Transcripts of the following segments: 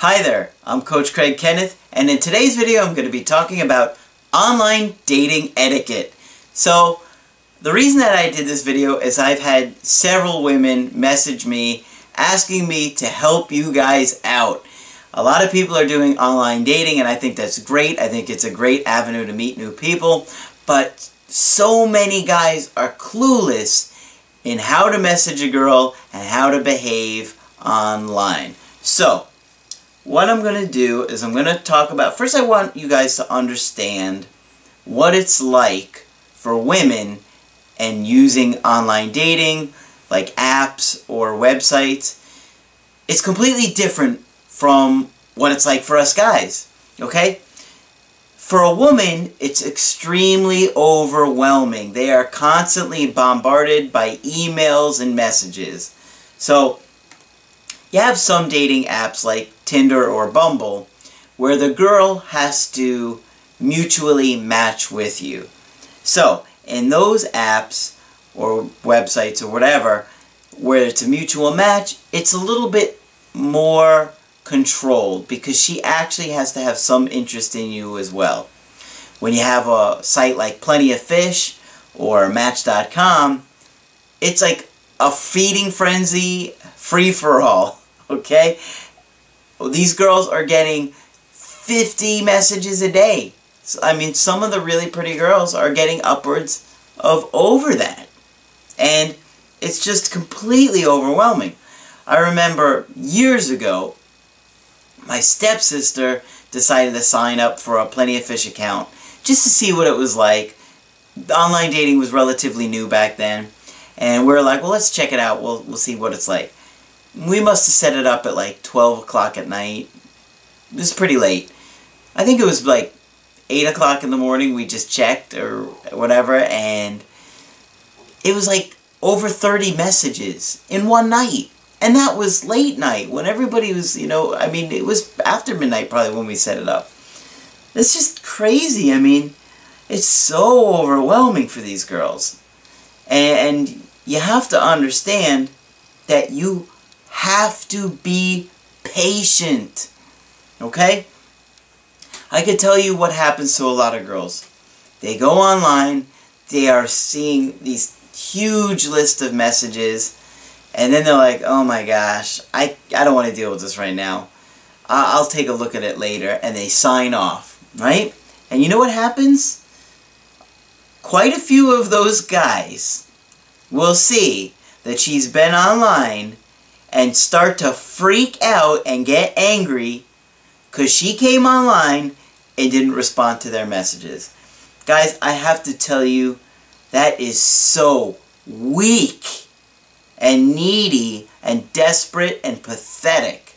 Hi there, I'm Coach Craig Kenneth, and in today's video I'm going to be talking about online dating etiquette. So, the reason that I did this video is I've had several women message me asking me to help you guys out. A lot of people are doing online dating and I think that's great. I think it's a great avenue to meet new people, but so many guys are clueless in how to message a girl and how to behave online. So, what I'm going to do is I'm going to talk about, first I want you guys to understand what it's like for women and using online dating, like apps or websites. It's completely different from what it's like for us guys, okay? For a woman, it's extremely overwhelming. They are constantly bombarded by emails and messages. So, you have some dating apps like Tinder or Bumble where the girl has to mutually match with you. So, in those apps or websites or whatever, where it's a mutual match, it's a little bit more controlled because she actually has to have some interest in you as well. When you have a site like Plenty of Fish or Match.com, it's like a feeding frenzy free for all, okay? These girls are getting 50 messages a day. So, I mean, some of the really pretty girls are getting upwards of over that. And it's just completely overwhelming. I remember years ago, my stepsister decided to sign up for a Plenty of Fish account just to see what it was like. Online dating was relatively new back then. And we are like, well, let's check it out. We'll, we'll see what it's like. We must have set it up at like 12 o'clock at night. It was pretty late. I think it was like 8 o'clock in the morning. We just checked or whatever. And it was like over 30 messages in one night. And that was late night when everybody was, you know, I mean, it was after midnight probably when we set it up. It's just crazy. I mean, it's so overwhelming for these girls. And you have to understand that you have to be patient. Okay? I could tell you what happens to a lot of girls. They go online, they are seeing these huge list of messages, and then they're like, oh my gosh, I, I don't want to deal with this right now. I'll take a look at it later, and they sign off, right? And you know what happens? Quite a few of those guys will see that she's been online and start to freak out and get angry because she came online and didn't respond to their messages. Guys, I have to tell you, that is so weak and needy and desperate and pathetic.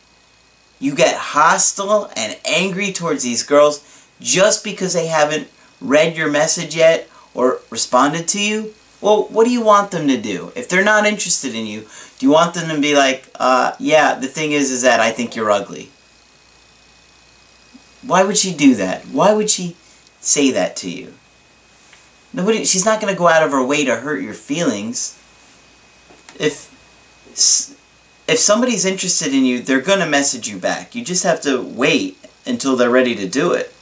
You get hostile and angry towards these girls just because they haven't read your message yet or responded to you. Well, what do you want them to do? If they're not interested in you, do you want them to be like, uh, yeah, the thing is, is that I think you're ugly? Why would she do that? Why would she say that to you? Nobody, she's not going to go out of her way to hurt your feelings. If if somebody's interested in you, they're going to message you back. You just have to wait until they're ready to do it.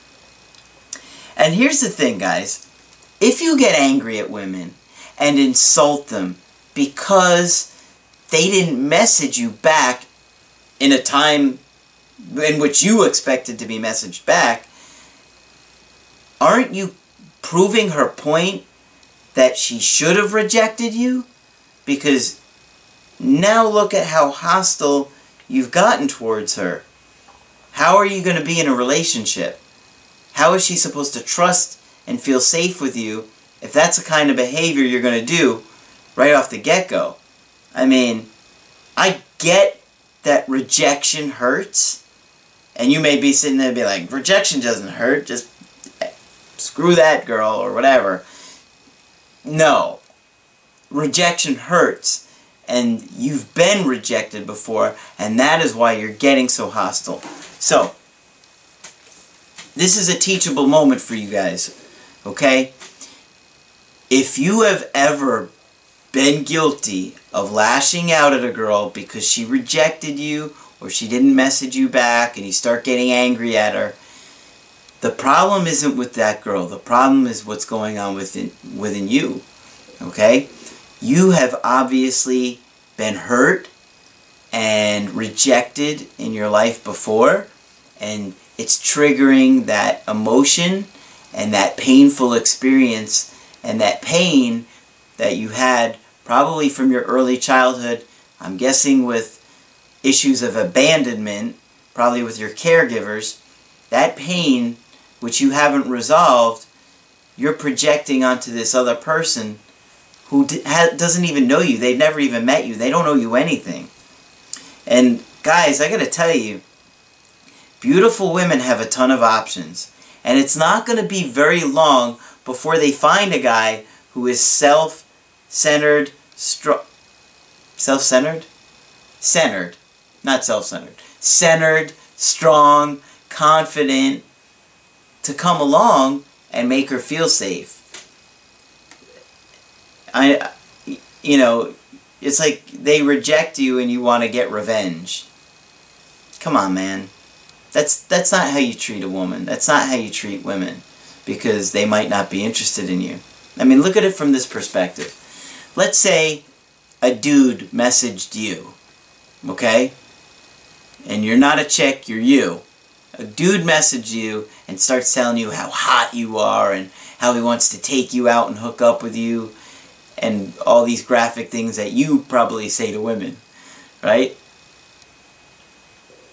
And here's the thing, guys. If you get angry at women and insult them because they didn't message you back in a time in which you expected to be messaged back, aren't you proving her point that she should have rejected you? Because now look at how hostile you've gotten towards her. How are you going to be in a relationship? How is she supposed to trust and feel safe with you if that's the kind of behavior you're going to do right off the get-go? I mean, I get that rejection hurts, and you may be sitting there and be like, rejection doesn't hurt, just eh, screw that girl or whatever. No. Rejection hurts. And you've been rejected before, and that is why you're getting so hostile. So, this is a teachable moment for you guys, okay? If you have ever been guilty of lashing out at a girl because she rejected you or she didn't message you back and you start getting angry at her, the problem isn't with that girl. The problem is what's going on within within you. Okay? You have obviously been hurt and rejected in your life before and it's triggering that emotion and that painful experience and that pain that you had probably from your early childhood. I'm guessing with issues of abandonment, probably with your caregivers, that pain which you haven't resolved, you're projecting onto this other person who doesn't even know you. They've never even met you. They don't know you anything. And guys, I got to tell you, beautiful women have a ton of options. And it's not going to be very long before they find a guy who is self-centered, self-centered? Centered. Not self-centered. Centered, strong, confident, to come along and make her feel safe. I, you know, it's like they reject you and you want to get revenge. Come on, man. That's that's not how you treat a woman. That's not how you treat women because they might not be interested in you. I mean, look at it from this perspective. Let's say a dude messaged you, okay? And you're not a chick, you're you a dude messaged you and starts telling you how hot you are and how he wants to take you out and hook up with you and all these graphic things that you probably say to women, right?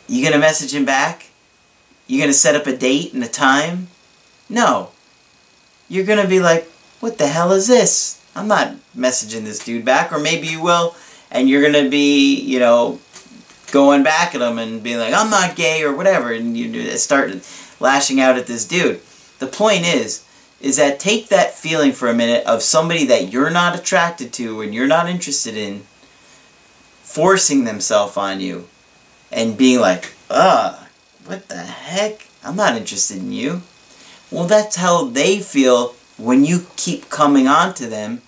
You gonna message him back? You gonna set up a date and a time? No. You're gonna be like, what the hell is this? I'm not messaging this dude back, or maybe you will, and you're gonna be, you know, going back at him and being like, I'm not gay or whatever, and you start lashing out at this dude. The point is, is that take that feeling for a minute of somebody that you're not attracted to and you're not interested in forcing themselves on you and being like, ugh, what the heck? I'm not interested in you. Well, that's how they feel when you keep coming on to them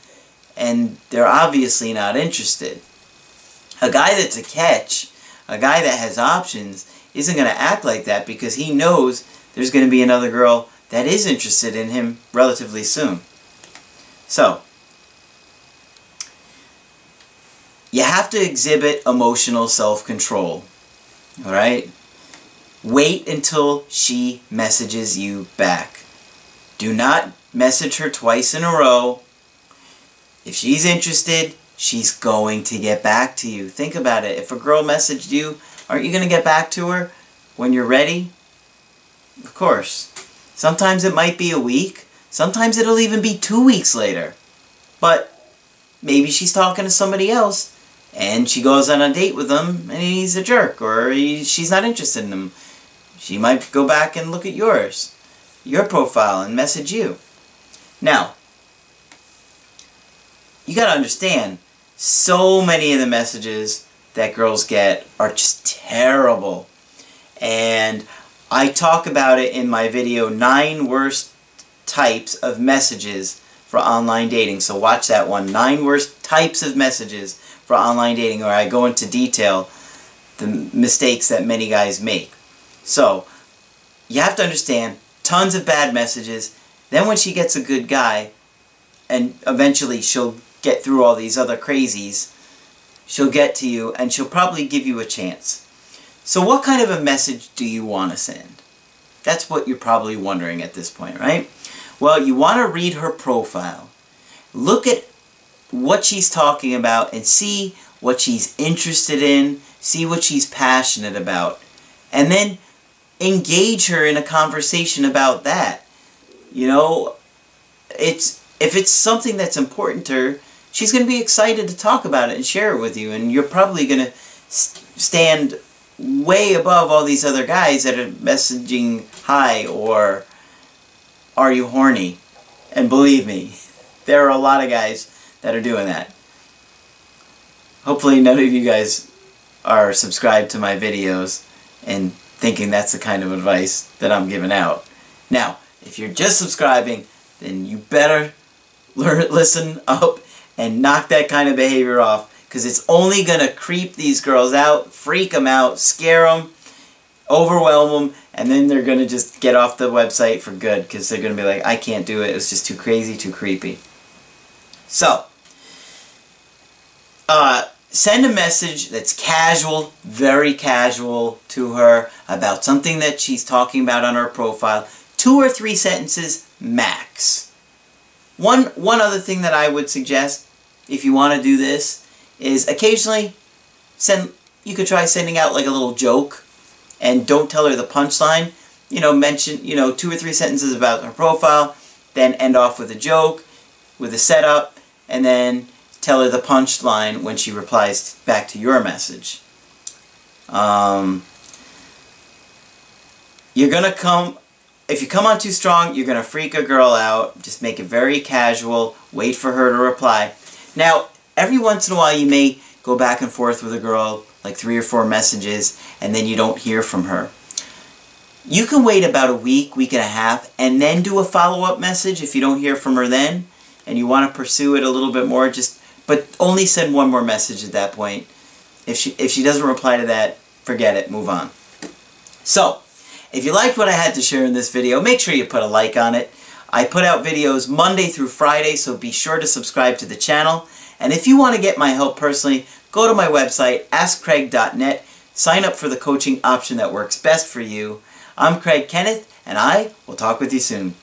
and they're obviously not interested. A guy that's a catch a guy that has options isn't going to act like that because he knows there's going to be another girl that is interested in him relatively soon. So, you have to exhibit emotional self-control. Alright? Wait until she messages you back. Do not message her twice in a row. If she's interested, she's going to get back to you. Think about it. If a girl messaged you, aren't you going to get back to her when you're ready? Of course. Sometimes it might be a week. Sometimes it'll even be two weeks later. But maybe she's talking to somebody else and she goes on a date with him and he's a jerk or he, she's not interested in him. She might go back and look at yours, your profile, and message you. Now, you got to understand, so many of the messages that girls get are just terrible. And I talk about it in my video, 9 Worst Types of Messages for Online Dating. So watch that one, 9 Worst Types of Messages for Online Dating, where I go into detail the mistakes that many guys make. So, you have to understand, tons of bad messages. Then when she gets a good guy, and eventually she'll get through all these other crazies, she'll get to you and she'll probably give you a chance. So what kind of a message do you want to send? That's what you're probably wondering at this point, right? Well, you want to read her profile. Look at what she's talking about and see what she's interested in, see what she's passionate about, and then engage her in a conversation about that. You know, it's if it's something that's important to her, she's going to be excited to talk about it and share it with you. And you're probably going to stand way above all these other guys that are messaging hi or are you horny? And believe me, there are a lot of guys that are doing that. Hopefully none of you guys are subscribed to my videos and thinking that's the kind of advice that I'm giving out. Now, if you're just subscribing, then you better learn, listen up and knock that kind of behavior off because it's only going to creep these girls out, freak them out, scare them, overwhelm them, and then they're going to just get off the website for good because they're going to be like, I can't do it. It's just too crazy, too creepy. So, uh, send a message that's casual, very casual to her about something that she's talking about on her profile. Two or three sentences max. One, one other thing that I would suggest, if you want to do this, is occasionally send, you could try sending out like a little joke and don't tell her the punchline. You know, mention, you know, two or three sentences about her profile, then end off with a joke, with a setup, and then tell her the punchline when she replies back to your message. Um, you're to come, if you come on too strong, you're to freak a girl out. Just make it very casual. Wait for her to reply. Now, every once in a while you may go back and forth with a girl, like three or four messages, and then you don't hear from her. You can wait about a week, week and a half, and then do a follow-up message if you don't hear from her then, and you want to pursue it a little bit more, just but only send one more message at that point. If she, if she doesn't reply to that, forget it, move on. So, if you liked what I had to share in this video, make sure you put a like on it. I put out videos Monday through Friday, so be sure to subscribe to the channel. And if you want to get my help personally, go to my website, askcraig.net, sign up for the coaching option that works best for you. I'm Craig Kenneth, and I will talk with you soon.